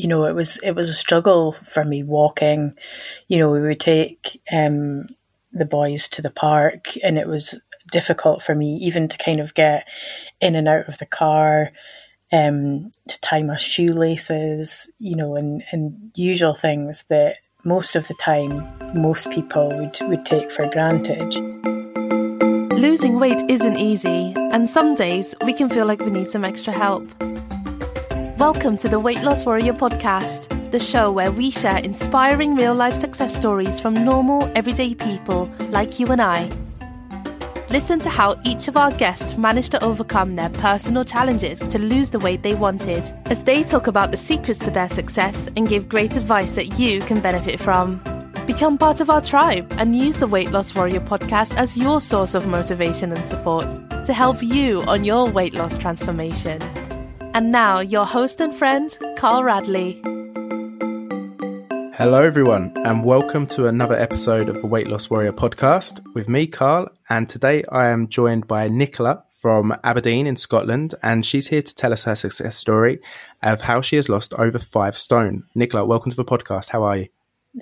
you know, it was it was a struggle for me walking. You know, we would take um, the boys to the park, and it was difficult for me even to kind of get in and out of the car, um, to tie my shoelaces, you know, and, and usual things that most of the time most people would, would take for granted. Losing weight isn't easy, and some days we can feel like we need some extra help. Welcome to the Weight Loss Warrior podcast, the show where we share inspiring real life success stories from normal, everyday people like you and I. Listen to how each of our guests managed to overcome their personal challenges to lose the weight they wanted, as they talk about the secrets to their success and give great advice that you can benefit from. Become part of our tribe and use the Weight Loss Warrior podcast as your source of motivation and support to help you on your weight loss transformation. And now, your host and friend, Carl Radley. Hello, everyone, and welcome to another episode of the Weight Loss Warrior podcast with me, Carl. And today I am joined by Nicola from Aberdeen in Scotland, and she's here to tell us her success story of how she has lost over five stone. Nicola, welcome to the podcast. How are you?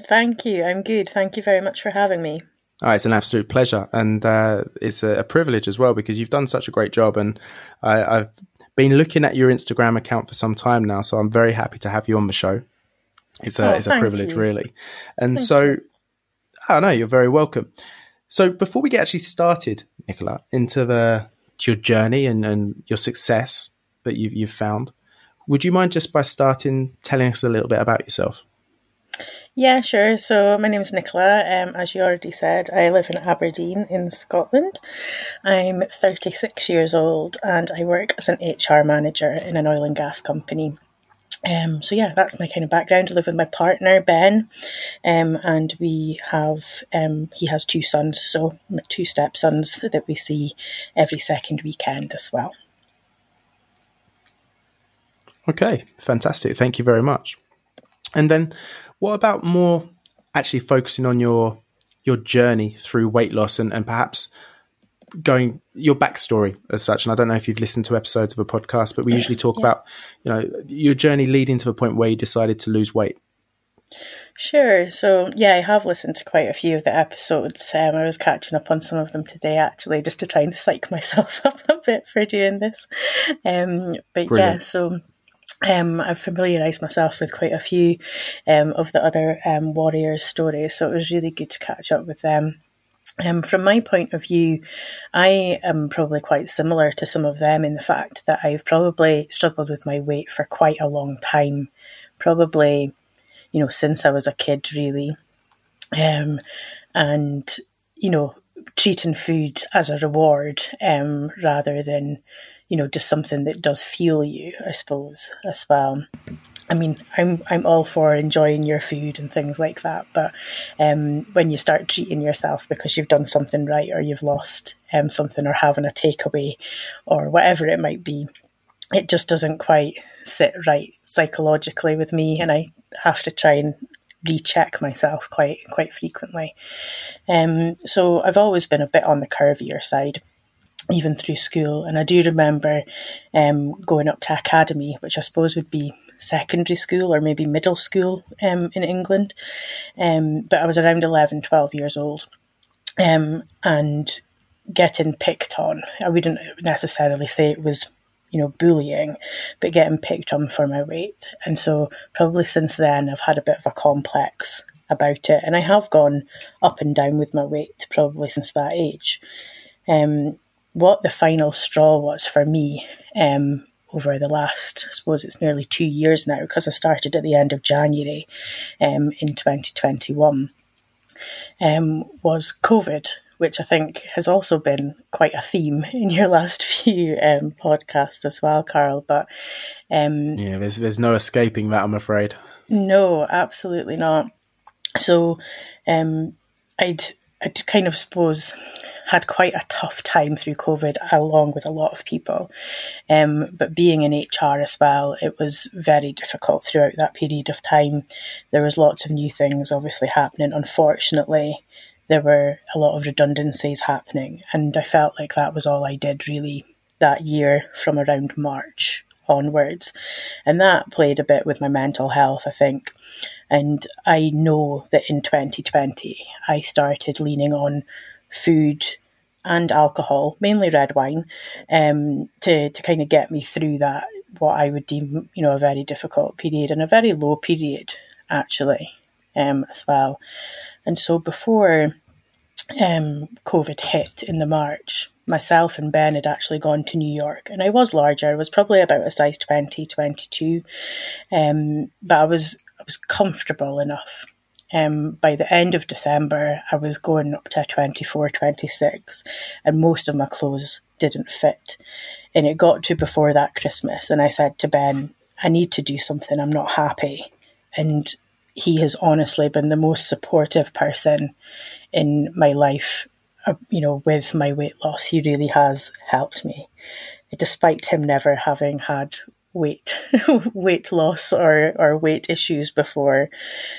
Thank you. I'm good. Thank you very much for having me. Oh, it's an absolute pleasure, and uh, it's a, a, privilege as well because you've done such a great job. And I, have been looking at your Instagram account for some time now, so I'm very happy to have you on the show. It's a oh, it's a privilege, you. really. And thank so, you. I know. You're very welcome. So before we get actually started, Nicola, into the your journey and, and your success that you've you've found, would you mind just by starting telling us a little bit about yourself? Yeah, sure. So my name is Nicola. Um, as you already said, I live in Aberdeen in Scotland. I'm 36 years old and I work as an HR manager in an oil and gas company. Um, so yeah, that's my kind of background. I live with my partner Ben, um, and we have um, he has two sons, so two stepsons that we see every second weekend as well. Okay, fantastic. Thank you very much. And then what about more actually focusing on your your journey through weight loss and, and perhaps going your backstory as such? And I don't know if you've listened to episodes of a podcast, but we usually talk yeah. about you know your journey leading to the point where you decided to lose weight. Sure. So, yeah, I have listened to quite a few of the episodes. Um, I was catching up on some of them today, actually, just to try and psych myself up a bit for doing this. Um, but Brilliant. yeah, so um, I've familiarised myself with quite a few um, of the other um, warriors' stories, so it was really good to catch up with them. Um, from my point of view, I am probably quite similar to some of them in the fact that I've probably struggled with my weight for quite a long time, probably, you know, since I was a kid, really. Um, and, you know, treating food as a reward um, rather than you know, just something that does fuel you, I suppose, as well. I mean, I'm I'm all for enjoying your food and things like that, but um, when you start treating yourself because you've done something right or you've lost um, something or having a takeaway or whatever it might be, it just doesn't quite sit right psychologically with me, and I have to try and recheck myself quite quite frequently. Um, so I've always been a bit on the curvier side even through school. And I do remember um, going up to academy, which I suppose would be secondary school or maybe middle school um, in England. Um, but I was around 11, 12 years old um, and getting picked on. I wouldn't necessarily say it was, you know, bullying, but getting picked on for my weight. And so probably since then, I've had a bit of a complex about it. And I have gone up and down with my weight probably since that age. Um, what the final straw was for me um, over the last, I suppose it's nearly two years now, because I started at the end of January um, in 2021, um, was COVID, which I think has also been quite a theme in your last few um, podcasts as well, Carl. But um, yeah, there's there's no escaping that, I'm afraid. No, absolutely not. So um, I'd I'd kind of suppose had quite a tough time through COVID, along with a lot of people. Um, but being in HR as well, it was very difficult throughout that period of time. There was lots of new things obviously happening. Unfortunately, there were a lot of redundancies happening, and I felt like that was all I did really that year from around March onwards. And that played a bit with my mental health, I think. And I know that in 2020, I started leaning on food and alcohol, mainly red wine, um, to, to kind of get me through that, what I would deem, you know, a very difficult period and a very low period, actually, um, as well. And so before um, COVID hit in the March, myself and Ben had actually gone to New York, and I was larger. I was probably about a size 20, 22, um, but I was was comfortable enough. Um, by the end of December, I was going up to a 24, 26, and most of my clothes didn't fit. And it got to before that Christmas, and I said to Ben, I need to do something. I'm not happy. And he has honestly been the most supportive person in my life, uh, you know, with my weight loss. He really has helped me, despite him never having had weight weight loss or, or weight issues before.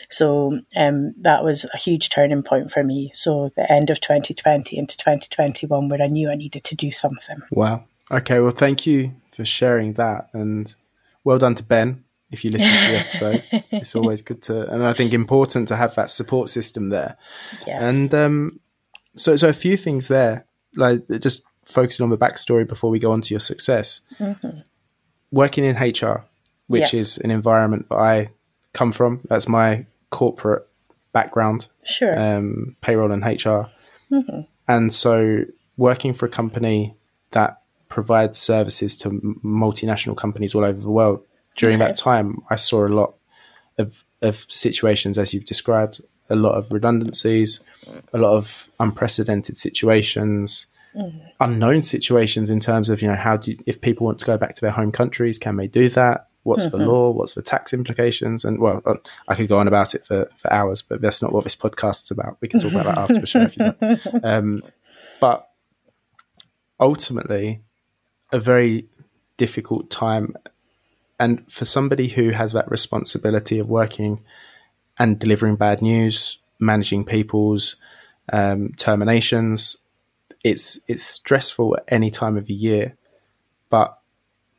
So um, that was a huge turning point for me. So the end of 2020 into 2021 where I knew I needed to do something. Wow. Okay, well thank you for sharing that and well done to Ben if you listen to the episode. it's always good to, and I think important to have that support system there. Yes. And um, so, so a few things there, like just focusing on the backstory before we go on to your success. Mm-hmm. Working in HR, which Yeah. is an environment that I come from. That's my corporate background, Sure. um, payroll and HR. Mm-hmm. And so, working for a company that provides services to multinational companies all over the world, during Okay. that time, I saw a lot of, of situations, as you've described, a lot of redundancies, a lot of unprecedented situations, unknown situations in terms of, you know, how do you, if people want to go back to their home countries, can they do that? What's the law? What's the tax implications? And well, uh, I could go on about it for, for hours, but that's not what this podcast's about. We can talk about that after the show if you like. Um, but ultimately, a very difficult time. And for somebody who has that responsibility of working and delivering bad news, managing people's um, terminations, it's it's stressful at any time of the year. But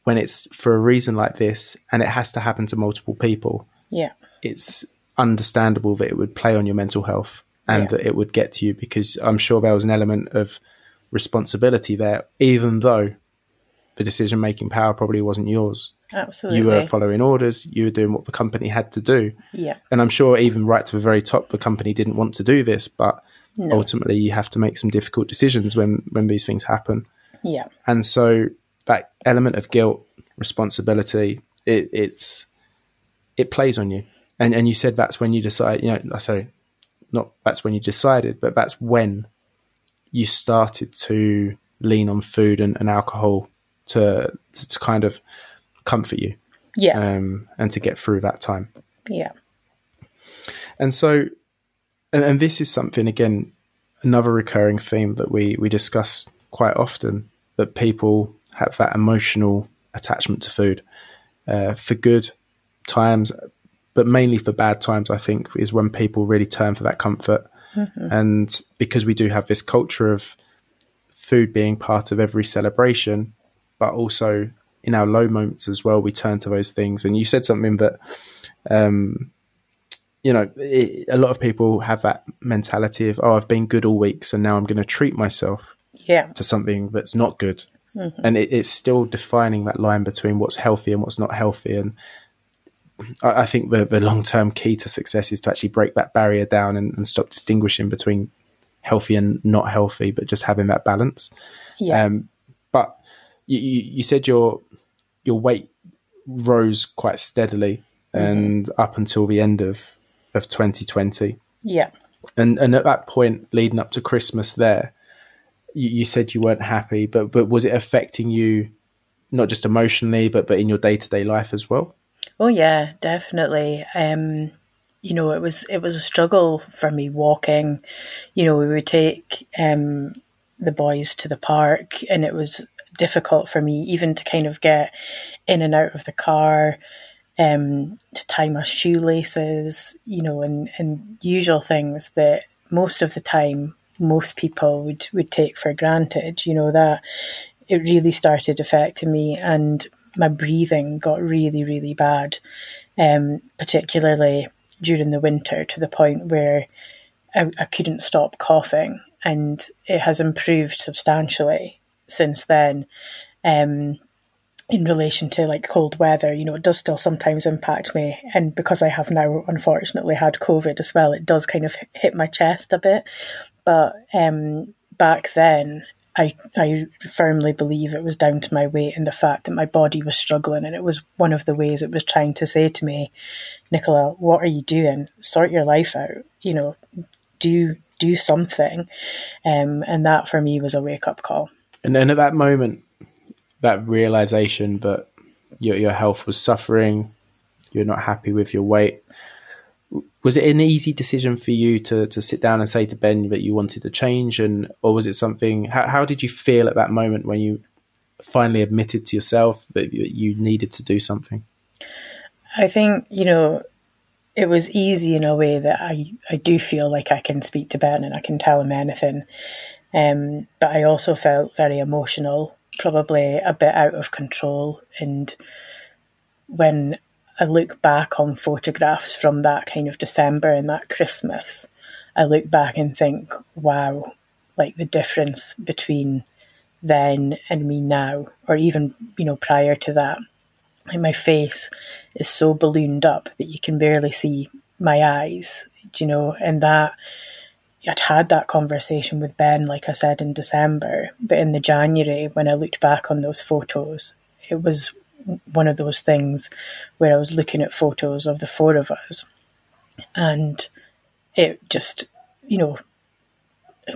when it's for a reason like this, and it has to happen to multiple people, yeah. it's understandable that it would play on your mental health and Yeah. that it would get to you because I'm sure there was an element of responsibility there, even though the decision making power probably wasn't yours. Absolutely. You were following orders, you were doing what the company had to do. yeah. And I'm sure even right to the very top, the company didn't want to do this, but No. ultimately you have to make some difficult decisions when, when these things happen. Yeah. And so that element of guilt, responsibility, it, it's it plays on you. And and you said that's when you decide. You know, sorry, not that's when you decided, but that's when you started to lean on food and, and alcohol to, to to kind of comfort you Yeah. um, and to get through that time. yeah. And so, and, and this is something again, another recurring theme that we we discuss quite often that people have that emotional attachment to food uh, for good times, but mainly for bad times. I think is when people really turn for that comfort, and because we do have this culture of food being part of every celebration, but also in our low moments as well, we turn to those things. And you said something that um, you know, it, a lot of people have that mentality of, oh, I've been good all week, so now I'm going to treat myself Yeah. to something that's not good. And it, it's still defining that line between what's healthy and what's not healthy. And I, I think the, the long term key to success is to actually break that barrier down and, and stop distinguishing between healthy and not healthy, but just having that balance. Yeah. Um, but you, you, you said your your weight rose quite steadily and up until the end of of 2020 yeah. and and at that point leading up to christmas there you, you said you weren't happy but but was it affecting you not just emotionally but but in your day-to-day life as well Oh yeah, definitely. Um, you know, it was it was a struggle for me walking. You know, we would take um, the boys to the park, and it was difficult for me even to kind of get in and out of the car, um, to tie my shoelaces. You know, and and usual things that most of the time most people would would take for granted. You know that it really started affecting me and my breathing got really, really bad, um, particularly during the winter to the point where I, I couldn't stop coughing. And it has improved substantially since then. Um, in relation to like cold weather, you know, it does still sometimes impact me. And because I have now unfortunately had COVID as well, it does kind of hit my chest a bit. But um, back then, I, I firmly believe it was down to my weight and the fact that my body was struggling. And it was one of the ways it was trying to say to me, Nicola, what are you doing? Sort your life out. You know, do do something. Um, and that for me was a wake up call. And then at that moment, that realization that your your health was suffering, you're not happy with your weight. Was it an easy decision for you to to sit down and say to Ben that you wanted to change, and or was it something? How how did you feel at that moment when you finally admitted to yourself that you needed to do something? I think you know it was easy in a way that I I do feel like I can speak to Ben and I can tell him anything. Um, but I also felt very emotional probably a bit out of control. And when I look back on photographs from that kind of December and that Christmas, I look back and think, wow, like the difference between then and me now, or even, you know, prior to that. Like my face is so ballooned up that you can barely see my eyes, you know, and that I'd had that conversation with Ben, like I said, in December. But in the January, when I looked back on those photos, it was one of those things where I was looking at photos of the four of us. And it just, you know,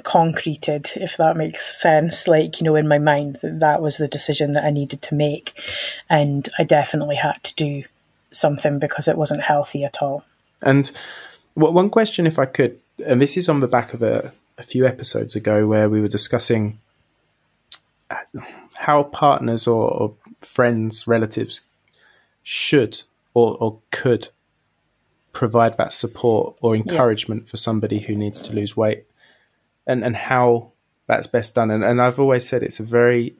concreted, if that makes sense, like, you know, in my mind, that that was the decision that I needed to make. And I definitely had to do something because it wasn't healthy at all. And one question, if I could, and this is on the back of a, a few episodes ago where we were discussing uh, how partners or, or friends, relatives should or, or could provide that support or encouragement yeah. for somebody who needs to lose weight and, and how that's best done. And, and I've always said it's a very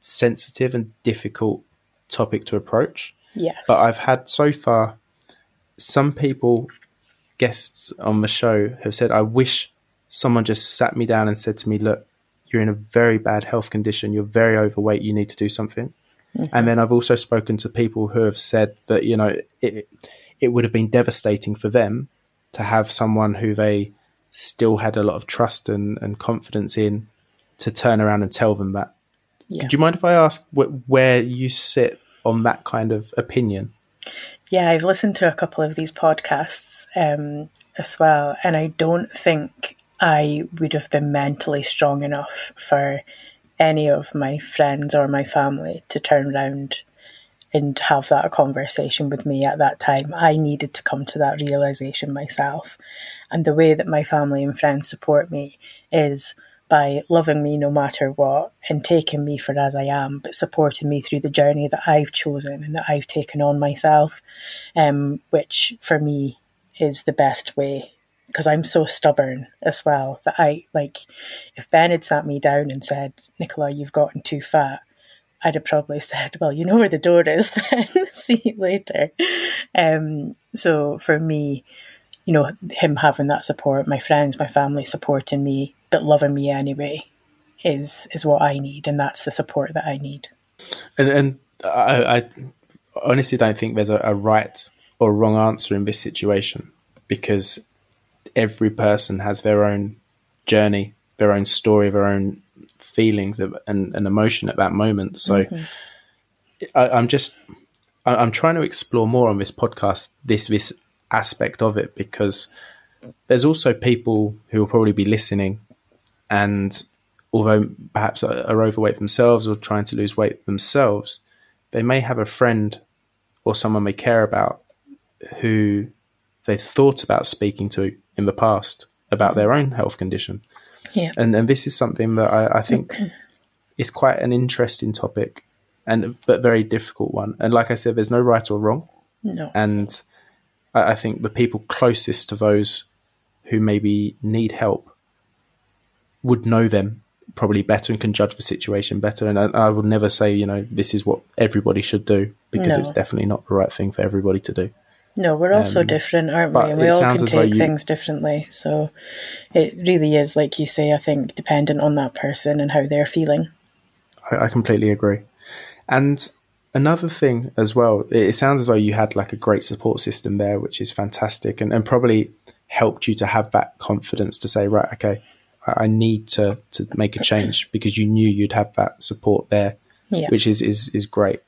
sensitive and difficult topic to approach. Yes. But I've had so far some people guests on the show have said, I wish someone just sat me down and said to me, look, you're in a very bad health condition. You're very overweight. You need to do something. Mm-hmm. And then I've also spoken to people who have said that, you know, it, it would have been devastating for them to have someone who they still had a lot of trust and, and confidence in to turn around and tell them that. Yeah. Could you mind if I ask wh- where you sit on that kind of opinion? Yeah, I've listened to a couple of these podcasts um, as well, and I don't think I would have been mentally strong enough for any of my friends or my family to turn around and have that conversation with me at that time. I needed to come to that realization myself. And the way that my family and friends support me is by loving me no matter what and taking me for as I am, but supporting me through the journey that I've chosen and that I've taken on myself, um, which for me is the best way because I'm so stubborn as well that I like if Ben had sat me down and said, Nicola, you've gotten too fat, I'd have probably said, Well, you know where the door is then. See you later. Um, so for me, you know, him having that support, my friends, my family supporting me, but loving me anyway, is is what I need, and that's the support that I need. And and I, I honestly don't think there's a, a right or wrong answer in this situation because every person has their own journey, their own story, their own feelings and, and emotion at that moment. So mm-hmm. I, am just I, am trying to explore more on this podcast this this aspect of it because there's also people who will probably be listening and although perhaps are overweight themselves or trying to lose weight themselves, they may have a friend or someone they care about who they thought about speaking to in the past about their own health condition. Yeah. And and this is something that I, I think is quite an interesting topic and but very difficult one. And like I said, there's no right or wrong. No. And I, I think the people closest to those who maybe need help would know them probably better and can judge the situation better. And I, I would never say, you know, this is what everybody should do because no. it's definitely not the right thing for everybody to do. No, we're all um, so different, aren't we? And we all can take you... things differently. So it really is, like you say, I think, dependent on that person and how they're feeling. I, I completely agree. And another thing as well, it sounds as though you had like a great support system there, which is fantastic and, and probably helped you to have that confidence to say, right, okay, I need to to make a change because you knew you'd have that support there, yeah. which is is is great.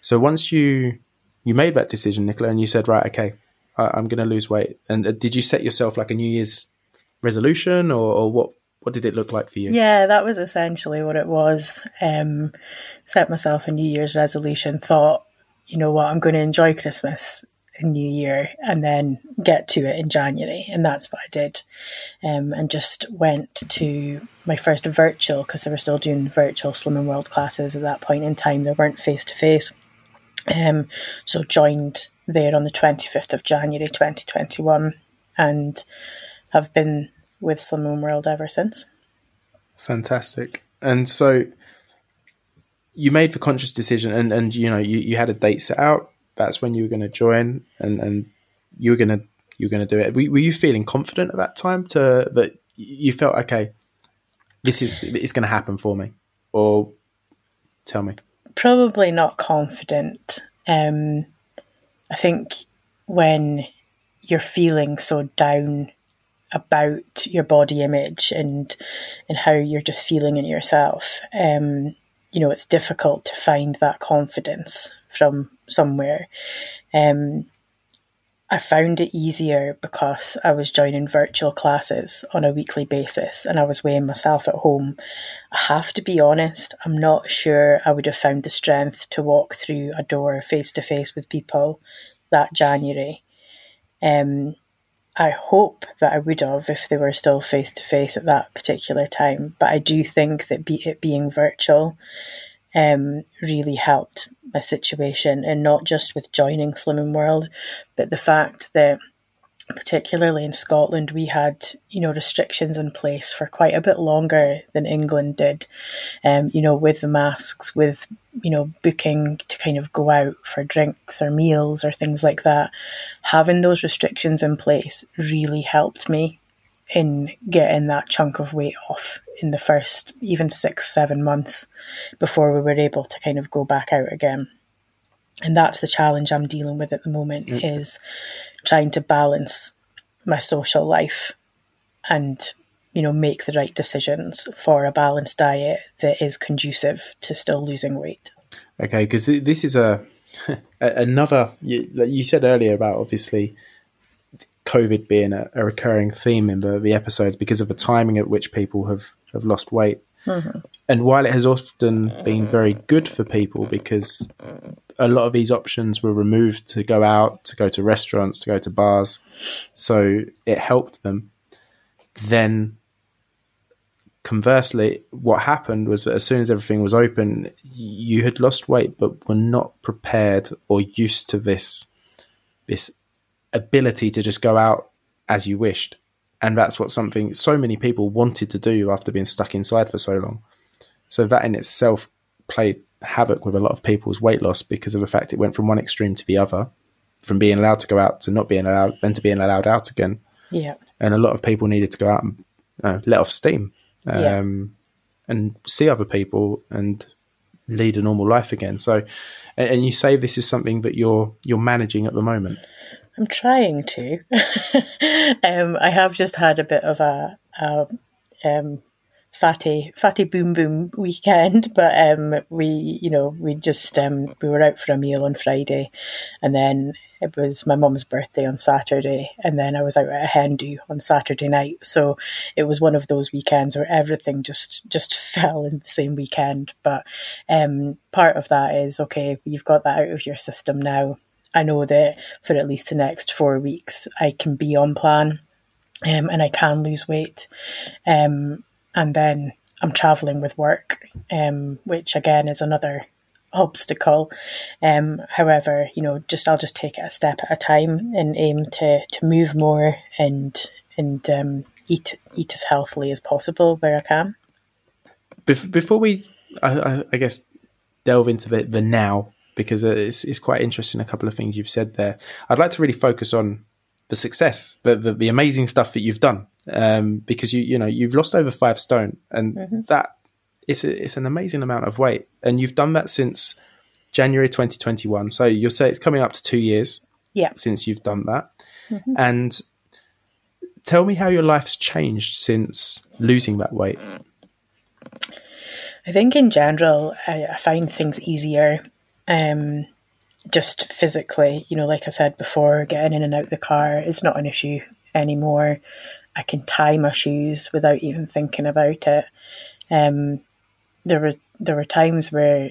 So once you you made that decision, Nicola, and you said, right, okay, I, am going to lose weight. And uh, did you set yourself like a New Year's resolution, or, or, what? What did it look like for you? Yeah, that was essentially what it was. Um, set myself a New Year's resolution. Thought, you know what, I'm going to enjoy Christmas New Year and then get to it in January. And that's what I did. Um, and just went to my first virtual because they were still doing virtual Slimming World classes at that point in time. They weren't face to face. So joined there on the 25th of January 2021 and have been with Slimming World ever since. Fantastic. And so you made the conscious decision and, and you know, you, you had a date set out that's when you were going to join and and you were going to you were going to do it. Were, were, you feeling confident at that time to that you felt okay? This is it's going to happen for me, or tell me. Probably not confident. Um, I think when you're feeling so down about your body image and and how you're just feeling in yourself, um, you know, it's difficult to find that confidence from somewhere. Um, I found it easier because I was joining virtual classes on a weekly basis and I was weighing myself at home. I have to be honest, I'm not sure I would have found the strength to walk through a door face to face with people that January. Um, I hope that I would have if they were still face to face at that particular time, but I do think that be it being virtual um, really helped my situation, and not just with joining Slimming World, but the fact that particularly in Scotland, we had you know restrictions in place for quite a bit longer than England did. Um, you know, with the masks, with you know booking to kind of go out for drinks or meals or things like that. Having those restrictions in place really helped me in getting that chunk of weight off in the first even six, seven months before we were able to kind of go back out again. And that's the challenge I'm dealing with at the moment mm. is trying to balance my social life and you know make the right decisions for a balanced diet that is conducive to still losing weight. Okay, because this is a another you, you said earlier about obviously COVID being a, a recurring theme in the, the episodes because of the timing at which people have, have lost weight. Mm-hmm. And while it has often been very good for people because a lot of these options were removed to go out, to go to restaurants, to go to bars, so it helped them, then conversely, what happened was that as soon as everything was open, you had lost weight but were not prepared or used to this this ability to just go out as you wished. And that's what something so many people wanted to do after being stuck inside for so long. So that in itself played havoc with a lot of people's weight loss because of the fact it went from one extreme to the other, from being allowed to go out to not being allowed, then to being allowed out again. Yeah. And a lot of people needed to go out and uh, let off steam um, yeah. and see other people and lead a normal life again. So, and you say this is something that you're you're managing at the moment. I'm trying to. um, I have just had a bit of a, a um, fatty fatty boom boom weekend, but um, we you know we just um, we were out for a meal on Friday, and then it was my mum's birthday on Saturday, and then I was out at a hen do on Saturday night. So it was one of those weekends where everything just just fell in the same weekend. But um, part of that is okay. You've got that out of your system now I know that for at least the next four weeks, I can be on plan um, and I can lose weight. Um, and then I'm traveling with work, um, which again is another obstacle. Um, however, you know, just I'll just take it a step at a time and aim to, to move more and and um, eat eat as healthily as possible where I can. before we, I, I, guess, delve into the, the now because it's, it's quite interesting. A couple of things you've said there. I'd like to really focus on the success, the the, the amazing stuff that you've done, um, because you you know you've lost over five stone, and mm-hmm. that it's a, it's an amazing amount of weight, and you've done that since January 2021. So you'll say it's coming up to two years, yeah, since you've done that, mm-hmm. and tell me how your life's changed since losing that weight. I think in general, I, I find things easier. Um, just physically, you know, like I said before, getting in and out the car is not an issue anymore. I can tie my shoes without even thinking about it. Um, there were there were times where,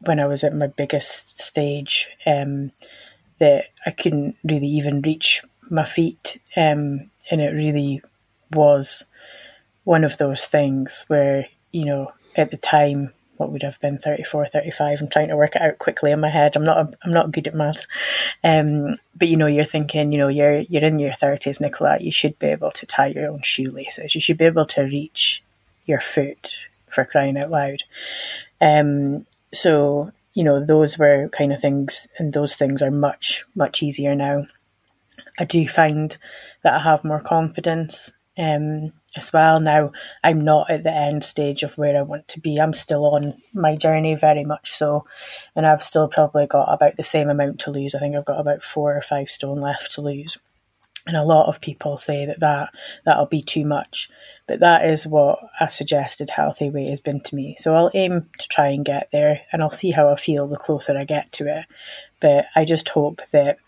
when I was at my biggest stage, um, that I couldn't really even reach my feet, um, and it really was one of those things where you know at the time what would have been 34 35 i'm trying to work it out quickly in my head. I'm not i'm not good at maths. Um, but you know you're thinking you know you're you're in your 30s nicola. You should be able to tie your own shoelaces. You should be able to reach your foot for crying out loud. Um, so you know those were kind of things and those things are much much easier now. I do find that i have more confidence um, as well. Now, I'm not at the end stage of where I want to be. I'm still on my journey very much so, and I've still probably got about the same amount to lose. I think I've got about four or five stone left to lose. And a lot of people say that, that that'll be too much. But that is what a suggested healthy weight has been to me. So I'll aim to try and get there and I'll see how I feel the closer I get to it. But I just hope that,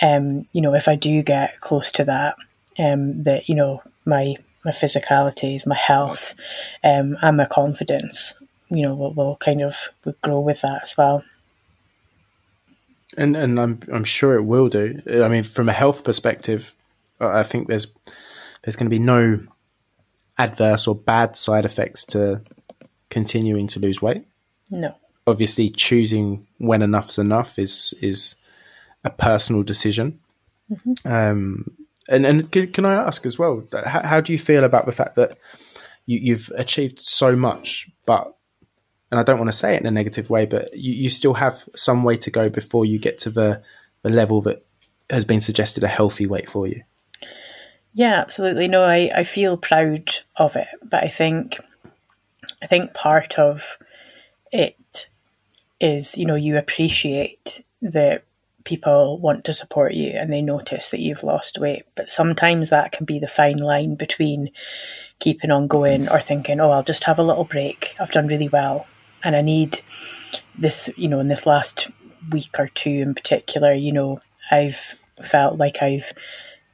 um, you know, if I do get close to that, um, that, you know, my my physicalities, my health, um, and my confidence, you know, will, will kind of will grow with that as well. And and I'm I'm sure it will do. I mean, from a health perspective, I think there's there's going to be no adverse or bad side effects to continuing to lose weight. No. Obviously, choosing when enough's enough is is a personal decision. Mm-hmm. Um, and and can I ask as well, how, how do you feel about the fact that you, have achieved so much, but and I don't want to say it in a negative way, but you, you still have some way to go before you get to the the level that has been suggested a healthy weight for you. Yeah, absolutely. No, I, I feel proud of it, but I think I think part of it is, you know, you appreciate that people want to support you and they notice that you've lost weight. But sometimes that can be the fine line between keeping on going or thinking, oh, I'll just have a little break. I've done really well. And I need this, you know, in this last week or two in particular, you know, I've felt like I've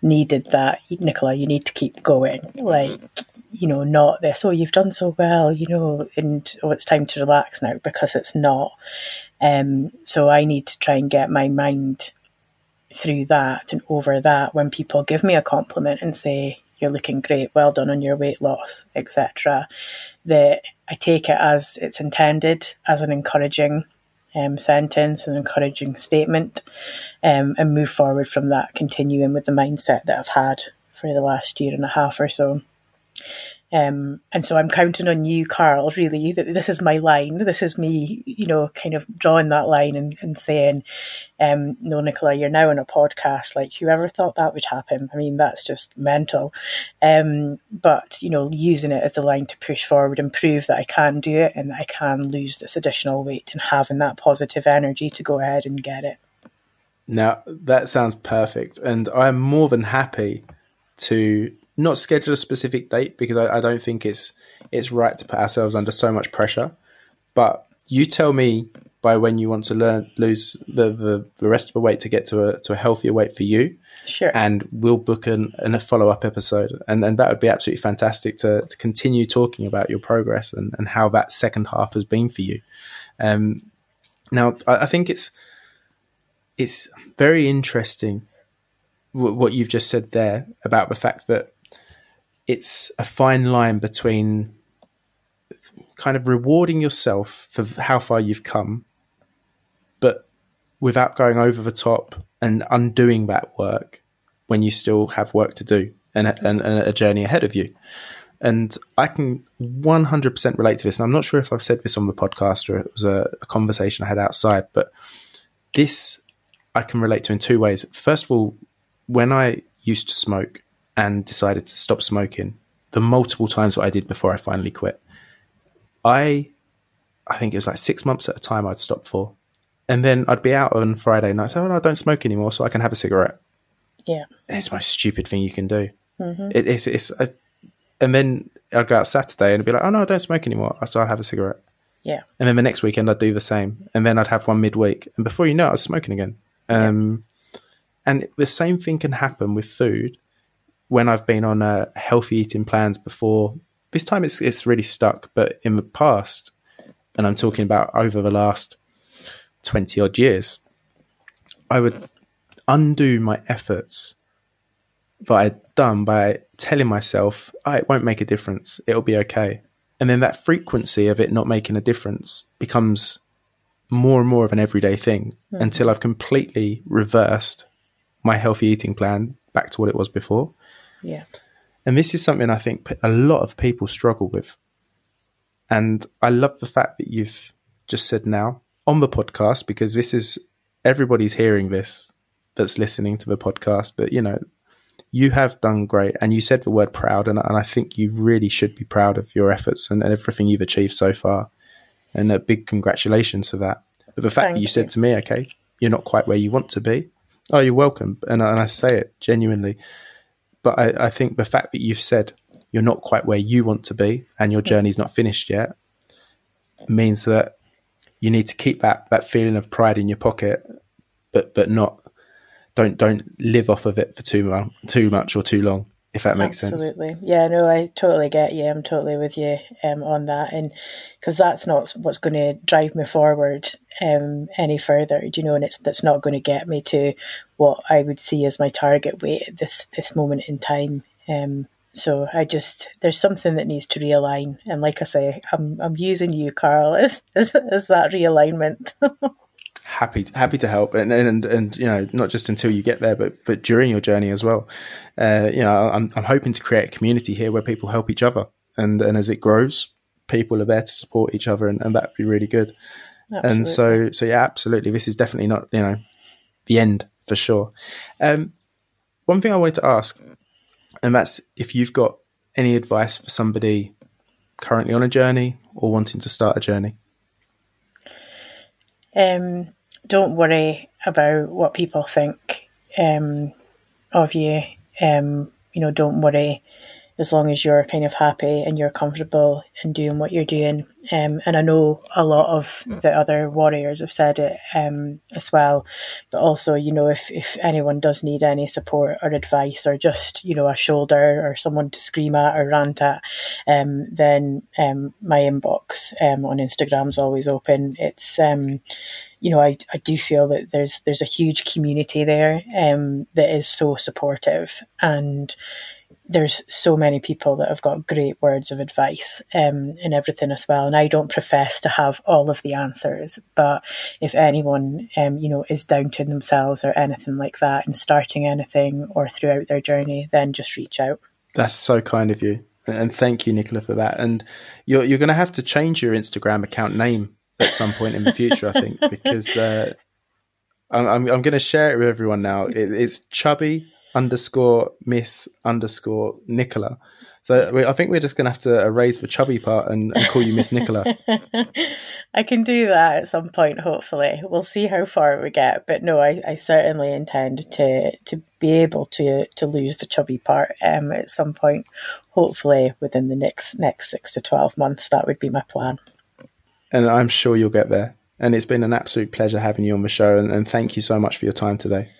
needed that. Nicola, you need to keep going. Like, you know, not this, oh, you've done so well, you know, and oh, it's time to relax now because it's not. Um, so I need to try and get my mind through that and over that when people give me a compliment and say, you're looking great, well done on your weight loss, etc. That I take it as it's intended, as an encouraging um, sentence, an encouraging statement, um, and move forward from that, continuing with the mindset that I've had for the last year and a half or so. Um, and so I'm counting on you, Carl, really, that this is my line. This is me, you know, kind of drawing that line and, and saying, um, no, Nicola, you're now on a podcast. Like, whoever thought that would happen? I mean, that's just mental. Um, but, you know, using it as a line to push forward and prove that I can do it and that I can lose this additional weight and having that positive energy to go ahead and get it. Now, that sounds perfect. And I'm more than happy to not schedule a specific date because I, I, don't think it's it's right to put ourselves under so much pressure. But you tell me by when you want to learn lose the, the, the rest of the weight to get to a to a healthier weight for you. Sure. And we'll book an, an a follow up episode. And and that would be absolutely fantastic to, to continue talking about your progress and, and how that second half has been for you. Um now I, I think it's it's very interesting what you've just said there about the fact that it's a fine line between kind of rewarding yourself for how far you've come, but without going over the top and undoing that work when you still have work to do and, and, and a journey ahead of you. And I can 100% relate to this. And I'm not sure if I've said this on the podcast or it was a, a conversation I had outside, but this I can relate to in two ways. First of all, when I used to smoke and decided to stop smoking, the multiple times what I did before I finally quit, I I think it was like six months at a time I'd stop for. And then I'd be out on Friday night, say, oh, no, I don't smoke anymore, so I can have a cigarette. Yeah. It's my stupid thing you can do. Mm-hmm. It, it's, it's and then I'd go out Saturday and be like, oh, no, I don't smoke anymore, so I'll have a cigarette. Yeah. And then the next weekend I'd do the same. And then I'd have one midweek. And before you know it, I was smoking again. Um, yeah. And the same thing can happen with food when I've been on uh, healthy eating plans before. This time it's, it's really stuck. But in the past, and I'm talking about over the last 20 odd years, I would undo my efforts that I'd done by telling myself, oh, it won't make a difference. It'll be okay. And then that frequency of it not making a difference becomes more and more of an everyday thing mm-hmm. until I've completely reversed my healthy eating plan back to what it was before. Yeah. And this is something I think a lot of people struggle with. And I love the fact that you've just said now on the podcast because this is everybody's hearing this that's listening to the podcast. But you know, you have done great, and you said the word proud, and, and I think you really should be proud of your efforts and, and everything you've achieved so far. And a big congratulations for that. But the fact Thank that you, you said to me, okay, you're not quite where you want to be. Oh, you're welcome, and, and I say it genuinely. But I, I think the fact that you've said you're not quite where you want to be and your journey's not finished yet means that you need to keep that that feeling of pride in your pocket but but not don't don't live off of it for too long, too much or too long. If that makes Absolutely. sense. Absolutely. Yeah. No, I totally get you. I'm totally with you um, on that, and because that's not what's going to drive me forward um, any further. Do you know? And it's that's not going to get me to what I would see as my target weight at this this moment in time. Um, so I just there's something that needs to realign, and like I say, I'm I'm using you, Carl, as as, as that realignment. happy happy to help and, and and you know not just until you get there but but during your journey as well uh, you know I'm, I'm hoping to create a community here where people help each other and and as it grows people are there to support each other and, and that'd be really good absolutely. and so so yeah absolutely this is definitely not you know the end for sure um, one thing i wanted to ask and that's if you've got any advice for somebody currently on a journey or wanting to start a journey um, don't worry about what people think um, of you. Um, you know, don't worry as long as you're kind of happy and you're comfortable in doing what you're doing. Um, and I know a lot of the other warriors have said it um, as well. But also, you know, if, if anyone does need any support or advice or just, you know, a shoulder or someone to scream at or rant at, um, then um, my inbox um, on Instagram is always open. It's um, you know, I, I do feel that there's there's a huge community there um, that is so supportive, and there's so many people that have got great words of advice um, and everything as well. And I don't profess to have all of the answers, but if anyone, um, you know, is doubting themselves or anything like that and starting anything or throughout their journey, then just reach out. That's so kind of you. And thank you, Nicola, for that. And you're, you're going to have to change your Instagram account name at some point in the future, I think, because uh, I'm, I'm, I'm going to share it with everyone now. It, it's chubby underscore miss underscore Nicola. So we, I think we're just going to have to erase the chubby part and, and call you Miss Nicola. I can do that at some point, hopefully. We'll see how far we get. But no, I, I certainly intend to to be able to to lose the chubby part um, at some point, hopefully within the next next six to twelve months. That would be my plan and I'm sure you'll get there. And it's been an absolute pleasure having you on the show, and, and thank you so much for your time today.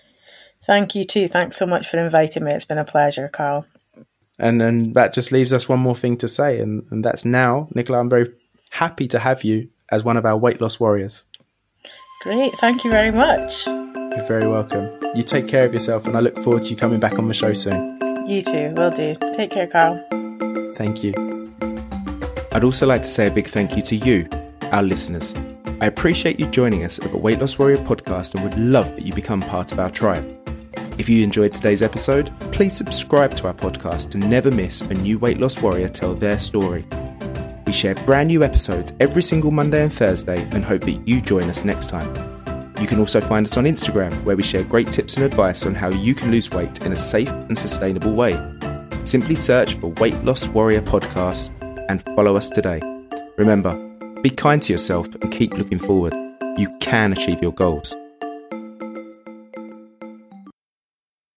Thank you too. Thanks so much for inviting me. It's been a pleasure, Carl. And then that just leaves us one more thing to say, and, and that's now, Nicola, I'm very happy to have you as one of our weight loss warriors. Great. Thank you very much. You're very welcome. You take care of yourself, and I look forward to you coming back on the show soon. You too. Will do. Take care, Carl. Thank you. I'd also like to say a big thank you to you our listeners. I appreciate you joining us at the Weight Loss Warrior podcast and would love that you become part of our tribe. If you enjoyed today's episode, please subscribe to our podcast to never miss a new weight loss warrior tell their story. We share brand new episodes every single Monday and Thursday and hope that you join us next time. You can also find us on Instagram, where we share great tips and advice on how you can lose weight in a safe and sustainable way. Simply search for Weight Loss Warrior Podcast and follow us today. Remember, be kind to yourself and keep looking forward. You can achieve your goals.